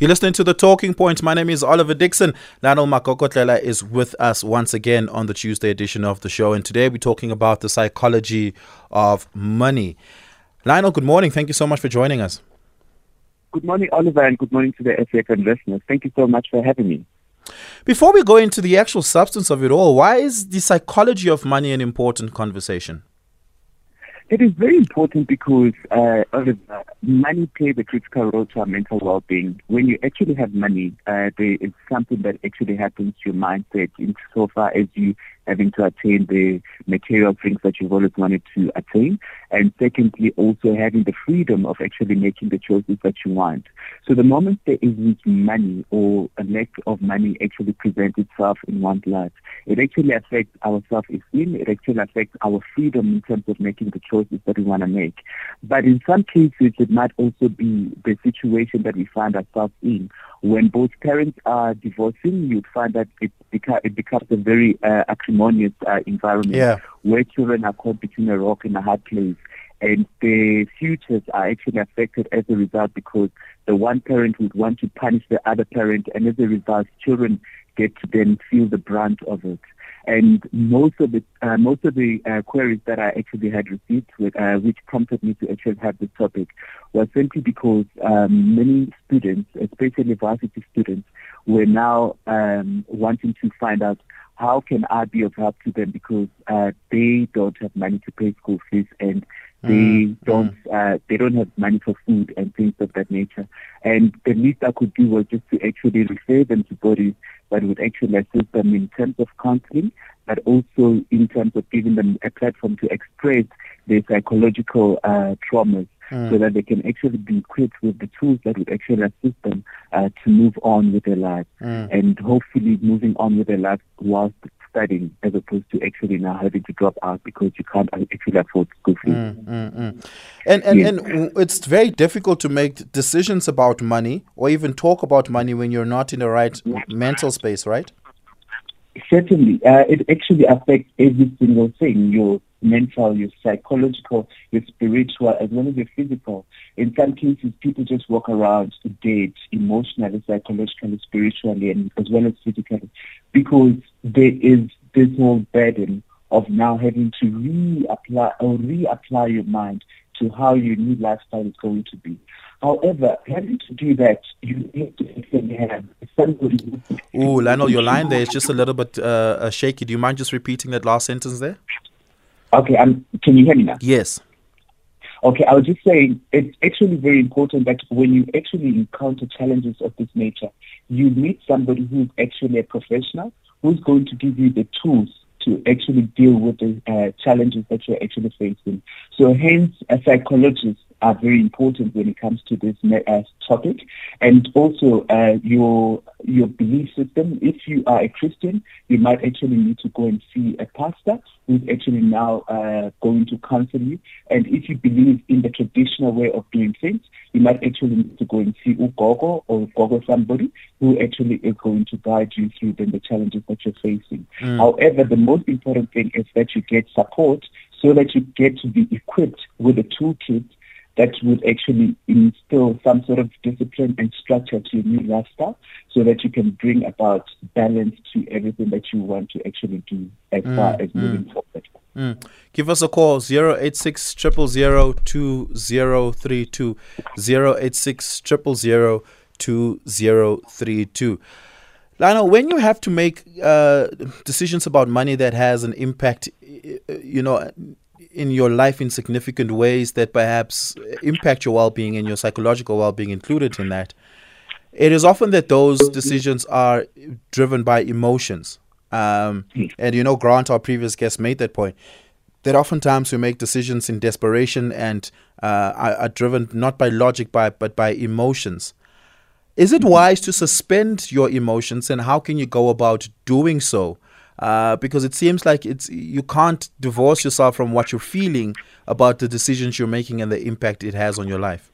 You're listening to The Talking Point. My name is Oliver Dixon. Lionel Makokotlela is with us once again on the Tuesday edition of the show. And today we're talking about the psychology of money. Lionel, good morning. Thank you so much for joining us. Good morning, Oliver, and good morning to the SAFM listeners. Thank you so much for having me. Before we go into the actual substance of it all, why is the psychology of money an important conversation? It is very important because uh, money plays a critical role to our mental well-being. When you actually have money, uh, there is something that actually happens to your mindset insofar as you having to attain the material things that you've always wanted to attain. And secondly, also having the freedom of actually making the choices that you want. So the moment there isn't money or a lack of money actually presents itself in one's life, it actually affects our self-esteem. It actually affects our freedom in terms of making the choices that we want to make. But in some cases, it might also be the situation that we find ourselves in when both parents are divorcing, you'd find that it, beca- it becomes a very uh, acrimonious uh, environment yeah. where children are caught between a rock and a hard place. And their futures are actually affected as a result because the one parent would want to punish the other parent, and as a result, children get to then feel the brunt of it. And most of the uh, most of the uh, queries that I actually had received, with, uh, which prompted me to actually have this topic, was simply because um, many students, especially varsity students, were now um, wanting to find out how can I be of help to them because uh, they don't have money to pay school fees and they mm, don't mm. Uh, they don't have money for food and things of that nature. And the least I could do was just to actually refer them to bodies that would actually assist them in terms of counseling, but also in terms of giving them a platform to express their psychological uh, traumas mm. so that they can actually be equipped with the tools that would actually assist them uh, to move on with their lives mm. and hopefully moving on with their lives whilst studying as opposed to actually now having to drop out because you can't actually afford school fees. Mm, mm, mm. And and, yes. and it's very difficult to make decisions about money or even talk about money when you're not in the right mental space, right? Certainly. Uh, it actually affects every single thing. Your mental, your psychological, your spiritual, as well as your physical. In some cases, people just walk around dead emotionally, psychologically, spiritually, and as well as physically, because there is this whole burden of now having to reapply or reapply your mind to how your new lifestyle is going to be. However, having to do that, you need to have somebody. Ooh, Lionel, your line there is just a little bit uh, shaky. Do you mind just repeating that last sentence there? Okay, um, can you hear me now? Yes. Okay, I was just saying it's actually very important that when you actually encounter challenges of this nature, you meet somebody who's actually a professional who's going to give you the tools to actually deal with the uh, challenges that you're actually facing. So hence, a psychologist are very important when it comes to this uh, topic, and also uh, your your belief system. If you are a Christian, you might actually need to go and see a pastor who's actually now uh, going to counsel you. And if you believe in the traditional way of doing things, you might actually need to go and see Ugogo or Gogo somebody who actually is going to guide you through then the challenges that you're facing. Mm. However, the most important thing is that you get support so that you get to be equipped with a toolkit that would actually instill some sort of discipline and structure to your new lifestyle so that you can bring about balance to everything that you want to actually do as mm, far as mm. moving forward. Mm. Give us a call 086 2032 086 2032. Lionel, when you have to make uh, decisions about money that has an impact, you know, in your life in significant ways that perhaps impact your well-being and your psychological well-being included in that it is often that those decisions are driven by emotions. Um, and you know grant our previous guest made that point that oftentimes we make decisions in desperation and uh, are, are, driven not by logic by, but by emotions. Is it wise to suspend your emotions and how can you go about doing so uh, because it seems like it's you can't divorce yourself from what you're feeling about the decisions you're making and the impact it has on your life.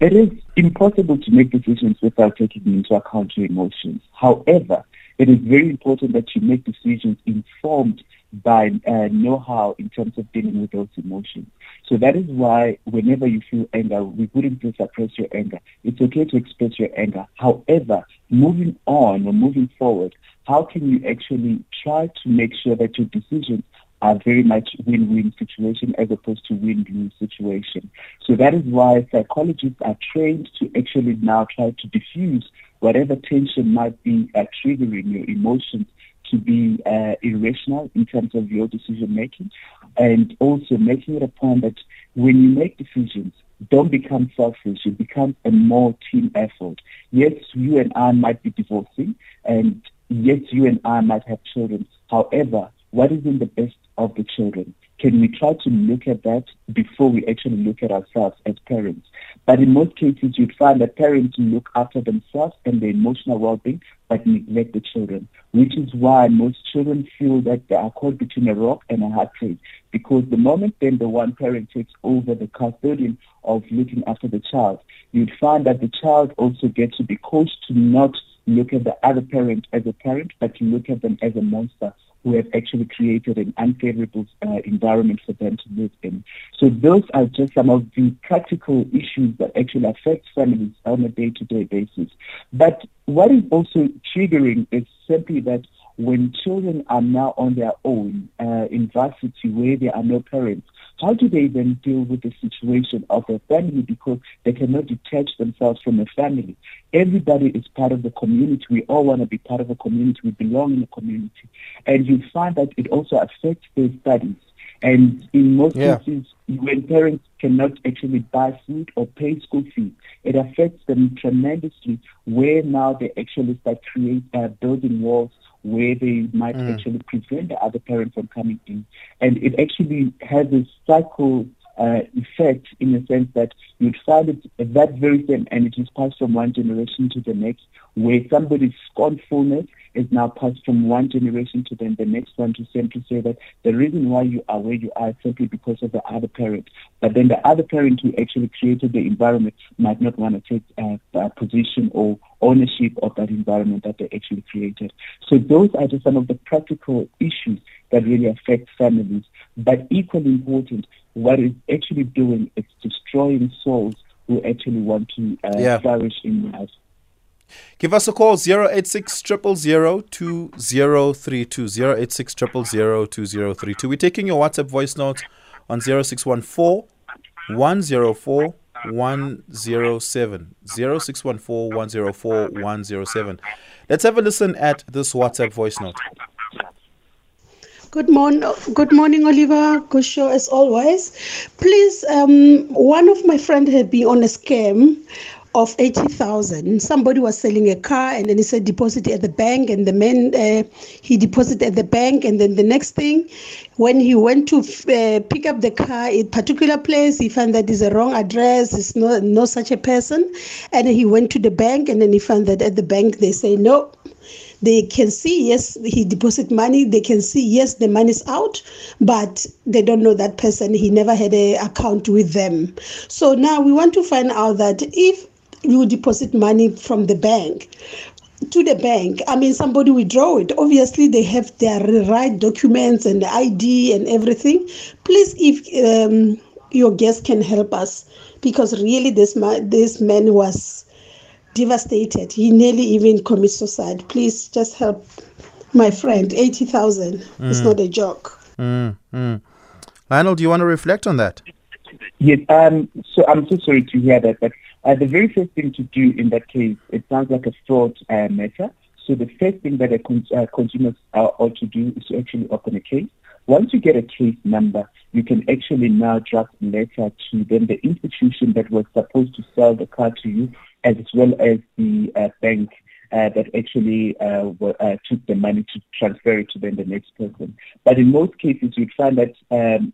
It is impossible to make decisions without taking into account your emotions. However, it is very important that you make decisions informed by uh, know-how in terms of dealing with those emotions. So that is why whenever you feel anger, we wouldn't just suppress your anger. It's okay to express your anger. However, moving on or moving forward, how can you actually try to make sure that your decisions are very much win-win situation as opposed to win-lose situation. So that is why psychologists are trained to actually now try to diffuse whatever tension might be uh, triggering your emotions to be uh, irrational in terms of your decision making and also making it a point that when you make decisions, don't become selfish. You become a more team effort. Yes, you and I might be divorcing and yes, you and I might have children. However, what is in the best of the children? Can we try to look at that before we actually look at ourselves as parents? But in most cases, you'd find that parents look after themselves and their emotional well-being, but neglect the children, which is why most children feel that they are caught between a rock and a hard place. Because the moment then the one parent takes over the custodian of looking after the child, you'd find that the child also gets to be coached to not look at the other parent as a parent, but to look at them as a monster who have actually created an unfavorable uh, environment for them to live in. So those are just some of the practical issues that actually affect families on a day-to-day basis. But what is also triggering is simply that when children are now on their own uh, in varsity where there are no parents, how do they then deal with the situation of a family because they cannot detach themselves from a family? Everybody is part of the community. We all want to be part of a community. We belong in a community. And you find that it also affects their studies. And in most yeah. cases, when parents cannot actually buy food or pay school fees, it affects them tremendously where now they actually start create, uh, building walls where they might mm. actually prevent the other parent from coming in. And it actually has a cycle uh, effect in the sense that you'd find it that very same energy is passed from one generation to the next, where somebody's scornfulness is now passed from one generation to then the next one to simply say that the reason why you are where you are is simply because of the other parent. But then the other parent who actually created the environment might not want to take a, a position or ownership of that environment that they actually created. So those are just some of the practical issues that really affect families. But equally important, what it's actually doing is destroying souls who actually want to uh, yeah. flourish in life. Give us a call 086 2032 086 2032. We're taking your WhatsApp voice note on 0614 104 107 0614 104 107. Let's have a listen at this WhatsApp voice note. Good morning, good morning, Oliver. Good show as always. Please, um, one of my friends had been on a scam of 80,000. Somebody was selling a car and then he said deposit at the bank. And the man, uh, he deposited at the bank. And then the next thing, when he went to uh, pick up the car in particular place, he found that is a wrong address, it's no, no such a person. And he went to the bank and then he found that at the bank they say, no, they can see yes he deposit money. They can see yes the money is out but they don't know that person. He never had a account with them. So now we want to find out that if you deposit money from the bank to the bank. I mean, somebody withdraw it. Obviously, they have their right documents and the ID and everything. Please, if um, your guest can help us, because really, this man, this man was devastated. He nearly even commits suicide. Please just help my friend. 80,000 mm. It's not a joke. Mm, mm. Lionel, do you want to reflect on that? Yes. Um, so I'm so sorry to hear that. But uh, the very first thing to do in that case, it sounds like a fraud uh, matter. So the first thing that a con- uh, consumers uh, ought to do is to actually open a case. Once you get a case number, you can actually now draft a letter to then the institution that was supposed to sell the car to you as well as the uh, bank uh, that actually uh, uh, took the money to transfer it to then the next person. But in most cases, you'd find that um,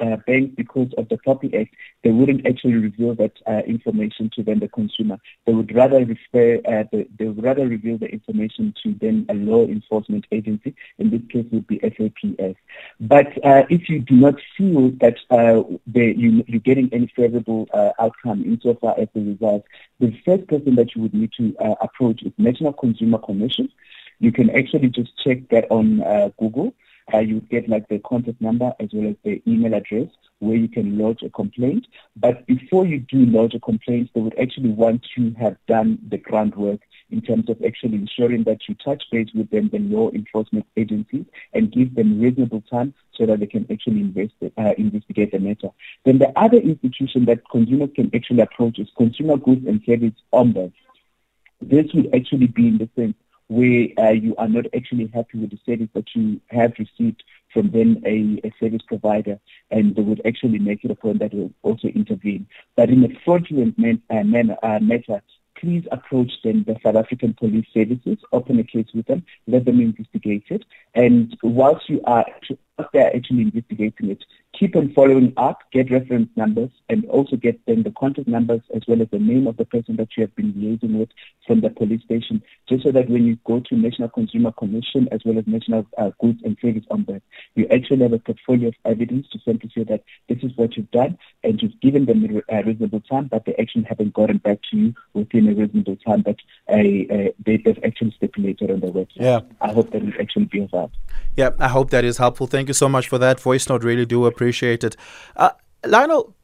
uh, banks, because of the POPI Act, they wouldn't actually reveal that uh, information to then the consumer. They would rather refer, uh, the, they would rather reveal the information to then a law enforcement agency. In this case, would be SAPS. But if you do not feel that they, you, you're getting any favorable outcome insofar as the result, the first person that you would need to approach is National Consumer Commission. You can actually just check that on uh, Google. Uh, you get like the contact number as well as the email address where you can lodge a complaint. But before you do lodge a complaint, they would actually want to have done the groundwork in terms of actually ensuring that you touch base with them, the law enforcement agencies, and give them reasonable time so that they can actually invest, uh, investigate the matter. Then the other institution that consumers can actually approach is Consumer Goods and Service Ombuds. This would actually be in the sense where uh, you are not actually happy with the service that you have received from then a, a, service provider, and they would actually make it a point that will also intervene. But in a fraudulent man, uh, man, uh, matter, please approach them, the South African Police Services, open a case with them, let them investigate it, and whilst you are they're actually investigating it, keep on following up, get reference numbers, and also get them the contact numbers as well as the name of the person that you have been liaising with from the police station, just so that when you go to National Consumer Commission as well as National uh, Goods and Service Ombuds, you actually have a portfolio of evidence to simply say that this is what you've done, and you've given them a reasonable time, but they actually haven't gotten back to you within a reasonable time that uh, uh, they've actually stipulated on the website. Yeah. I hope that will actually be of help. Yeah, I hope that is helpful. Thank you so much for that voice note. Really do appreciate Uh, Lionel,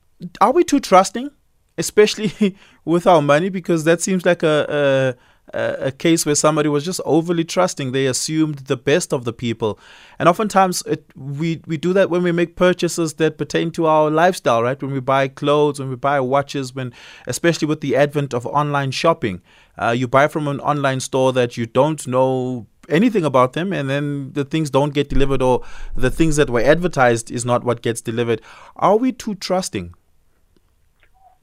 are we too trusting, especially with our money? Because that seems like a, a, a case where somebody was just overly trusting. They assumed the best of the people, and oftentimes it, we we do that when we make purchases that pertain to our lifestyle, right? When we buy clothes, when we buy watches, when especially with the advent of online shopping, uh, you buy from an online store that you don't know anything about them and then the things don't get delivered or the things that were advertised is not what gets delivered. Are we too trusting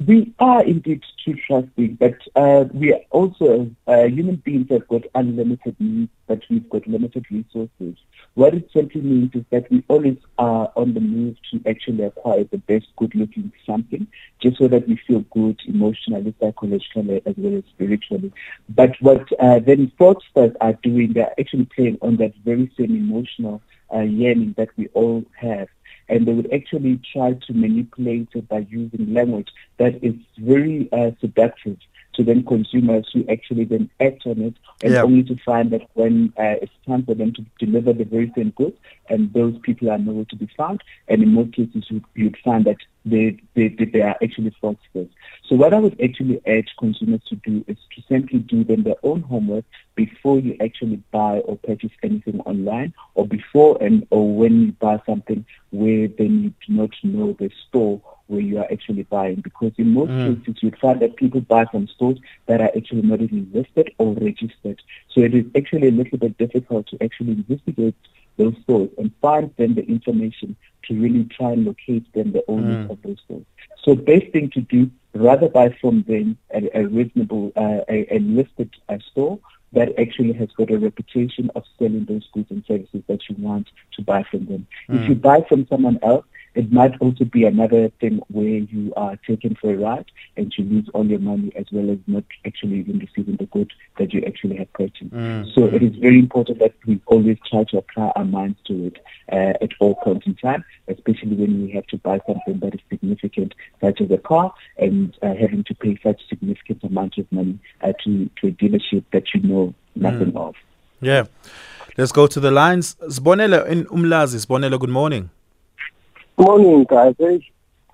we are indeed too trusting, but uh, we are also uh, human beings have got unlimited needs, but we've got limited resources. What it simply means is that we always are on the move to actually acquire the best good-looking something, just so that we feel good emotionally, psychologically, as well as spiritually. But what uh, then fraudsters are doing, they're actually playing on that very same emotional uh, yearning that we all have and they would actually try to manipulate it by using language that is very uh, seductive to then consumers who actually then act on it and yeah. only to find that when uh, it's time for them to deliver the very same goods and those people are nowhere to be found and in most cases you'd, you'd find that they, they, they are actually fraudsters. So what I would actually urge consumers to do is to simply do them their own homework before you actually buy or purchase anything online or before and or when you buy something where then you do not know the store where you are actually buying because in most mm. cases you'd find that people buy from stores that are actually not even listed or registered. So it is actually a little bit difficult to actually investigate those stores and find them the information to really try and locate them the owners mm. of those stores. So best thing to do, rather buy from them a, a reasonable, uh, a, a listed uh, store that actually has got a reputation of selling those goods and services that you want to buy from them. Mm. If you buy from someone else, it might also be another thing where you are taken for a ride and you lose all your money as well as not actually even receiving the good that you actually have purchased. Mm. So it is very important that we always try to apply our minds to it uh, at all points in time, especially when we have to buy something that is significant, such as a car, and uh, having to pay such significant amounts of money uh, to, to a dealership that you know nothing mm. of. Yeah. Let's go to the lines. Zbonela in Umlazi. Zbonela, good morning. Morning, guys.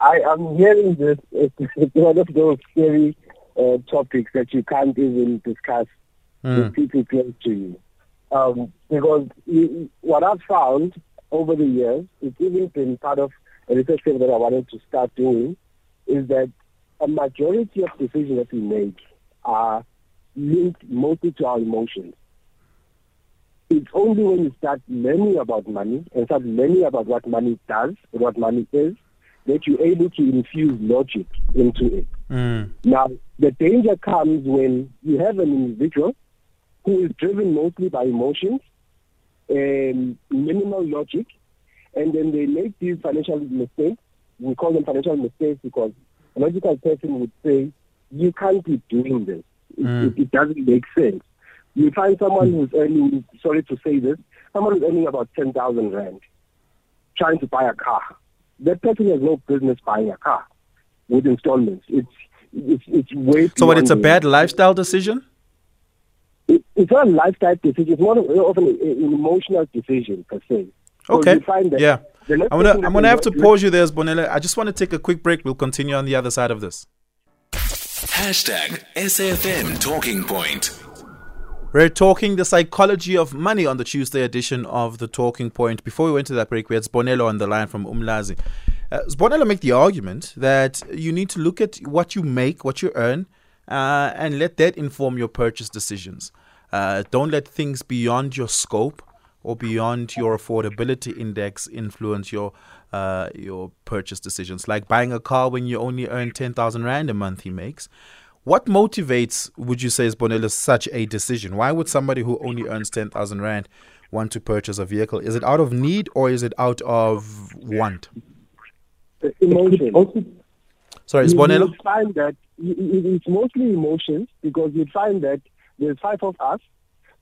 I am hearing this. It's one of those scary uh, topics that you can't even discuss mm. with people close to you. Um, because you, what I've found over the years, it's even been part of a research paper that I wanted to start doing, is that a majority of decisions that we make are linked mostly to our emotions. It's only when you start learning about money and start learning about what money does, what money is, that you're able to infuse logic into it. Mm. Now, the danger comes when you have an individual who is driven mostly by emotions and minimal logic, and then they make these financial mistakes. We call them financial mistakes because a logical person would say, you can't be doing this. Mm. it, it doesn't make sense. You find someone hmm. who's earning, sorry to say this, someone who's earning about 10,000 rand trying to buy a car. That person has no business buying a car with installments. It's, it's, it's way So what, it's a bad lifestyle decision? It, it's not a lifestyle decision. It's more of an, an emotional decision per se. Okay. yeah. I'm gonna I'm gonna have to pause you there, Bonella. I just want to take a quick break. We'll continue on the other side of this. Hashtag SAFM Talking Point. We're talking the psychology of money on the Tuesday edition of the Talking Point. Before we went to that break, we had Sbonelo on the line from Umlazi. Uh, Sbonelo make the argument that you need to look at what you make, what you earn, uh, and let that inform your purchase decisions. Uh, don't let things beyond your scope or beyond your affordability index influence your uh, your purchase decisions. Like buying a car when you only earn ten thousand rand a month, he makes. What motivates, would you say, is Bonella, such a decision? Why would somebody who only earns 10,000 Rand want to purchase a vehicle? Is it out of need or is it out of want? Emotion. Sorry, is Bonello? You find that it's mostly emotions because you find that there's five of us.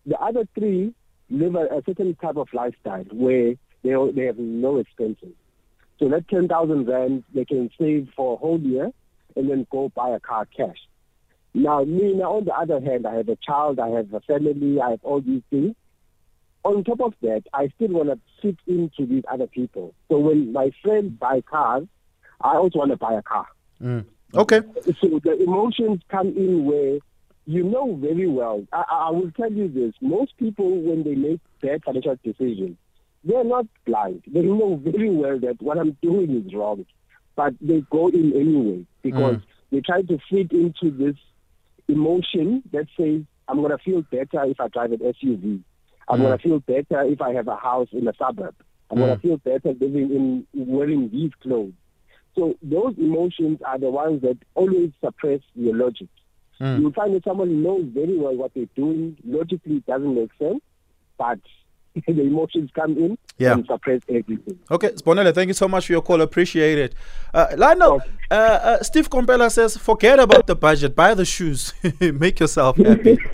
The other three live a, a certain type of lifestyle where they, they have no expenses. So that 10,000 Rand they can save for a whole year and then go buy a car cash. Now, me, now, on the other hand, I have a child, I have a family, I have all these things. On top of that, I still want to fit into these other people. So when my friends buy cars, I also want to buy a car. Mm. Okay. So the emotions come in where you know very well. I, I will tell you this: most people, when they make bad financial decisions, they're not blind. They know very well that what I'm doing is wrong, but they go in anyway because mm. they try to fit into this emotion that says, I'm going to feel better if I drive an SUV. I'm mm. going to feel better if I have a house in a suburb. I'm mm. going to feel better living in wearing these clothes. So those emotions are the ones that always suppress your logic. Mm. You find that someone knows very well what they're doing. Logically, it doesn't make sense, but the emotions come in yeah. and suppress everything. Okay, Sponele, thank you so much for your call. Appreciate it. Uh, Lionel, uh, uh, Steve Compella says, forget about the budget, buy the shoes, make yourself happy.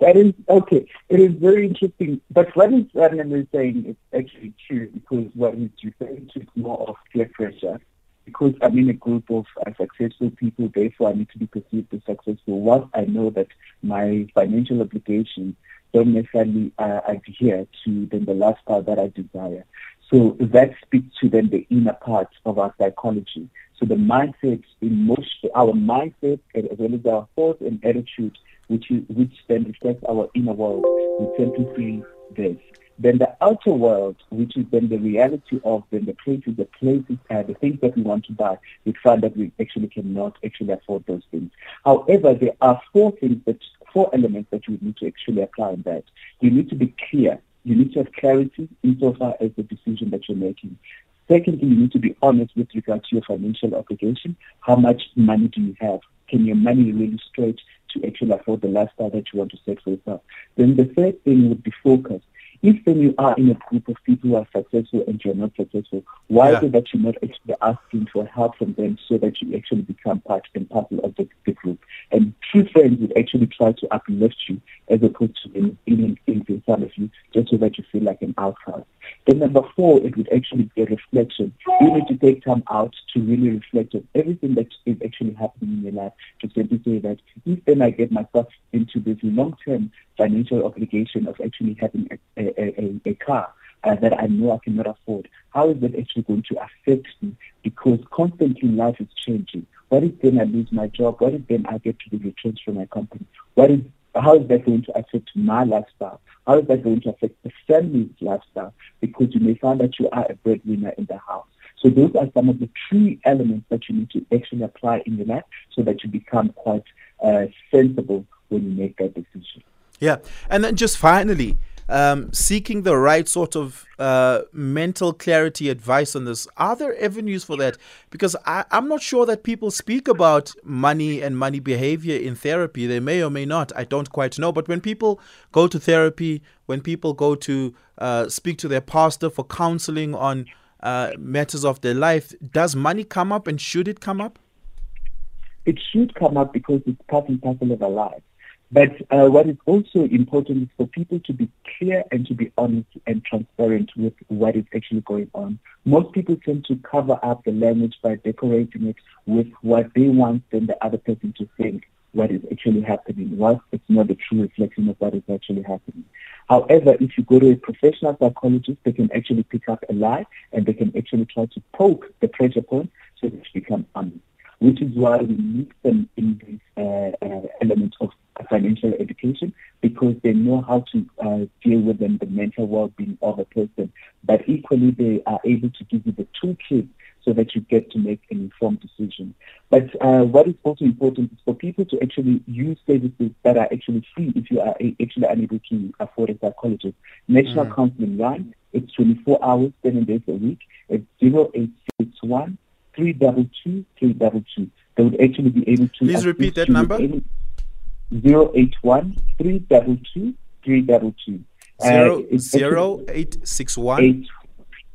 that is okay. It is very interesting. But what is Lionel is saying is actually true because what he's referring to is more of peer pressure. Because I'm in a group of uh, successful people, therefore I need to be perceived as successful. Once I know that my financial obligations don't necessarily uh, adhere to then the lifestyle that I desire. So that speaks to then the inner part of our psychology. So the mindset, emotion, our mindset, as well as our thoughts and attitude, which is, which then reflects our inner world, we tend to feel this. Then the outer world, which is then the reality of then the places, the places, uh, the things that we want to buy, we find that we actually cannot actually afford those things. However, there are four things that four elements that you need to actually apply in that. You need to be clear. You need to have clarity insofar as the decision that you're making. Secondly, you need to be honest with regard to your financial obligation. How much money do you have? Can your money really stretch to actually afford the lifestyle that you want to set for yourself? Then the third thing would be focus. If then you are in a group of people who are successful and you're not successful, why yeah. is it that you're not actually asking for help from them so that you actually become part and parcel of the, the group? And true friends would actually try to uplift you as opposed to being in, in, in front of you just so that you feel like an outcast. Then number four, it would actually be a reflection. You need to take time out to really reflect on everything that is actually happening in your life to simply say that if then I get myself into this long-term financial obligation of actually having a, a, a, a car uh, that I know I cannot afford, how is that actually going to affect me? Because constantly life is changing. What if then I lose my job? What if then I get to be retrenched from my company? What is how is that going to affect my lifestyle? How is that going to affect the family's lifestyle? Because you may find that you are a breadwinner in the house. So those are some of the three elements that you need to actually apply in your life so that you become quite uh, sensible when you make that decision. Yeah. And then just finally, um, seeking the right sort of uh, mental clarity advice on this. Are there avenues for that? Because I, am not sure that people speak about money and money behavior in therapy. They may or may not. I don't quite know. But when people go to therapy, when people go to uh, speak to their pastor for counseling on uh, matters of their life, does money come up and should it come up? It should come up because it's part and parcel of our life. But uh, what is also important is for people to be clear and to be honest and transparent with what is actually going on. Most people tend to cover up the language by decorating it with what they want then the other person to think what is actually happening, whilst it's not a true reflection of what is actually happening. However, if you go to a professional psychologist, they can actually pick up a lie and they can actually try to poke the pressure point so that you become honest, which is why we need them in this uh, uh, element of financial education because they know how to uh, deal with them, the mental well-being of a person. But equally, they are able to give you the toolkit so that you get to make an informed decision. But uh, what is also important is for people to actually use services that are actually free if you are actually unable to afford a psychologist. National mm. Counseling Line, it's 24 hours, 7 days a week. It's 0861 322 322. They would actually be able to... Please repeat that number. 081 322 322. Zero, uh, zero eight six one eight,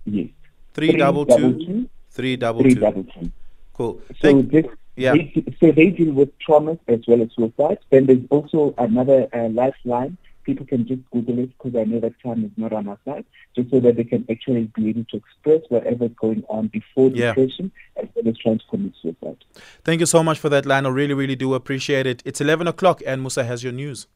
yes. three double two Three double Three two. double two. Cool. So Thank, this, yeah. They, so they deal with traumas as well as suicide. Then there's also another uh, lifeline. People can just Google it because I know that time is not on our side, just so that they can actually be able to express whatever is going on before yeah. depression as well as trying to commit suicide. Thank you so much for that, Lionel. Really, really do appreciate it. It's 11 o'clock and Musa has your news.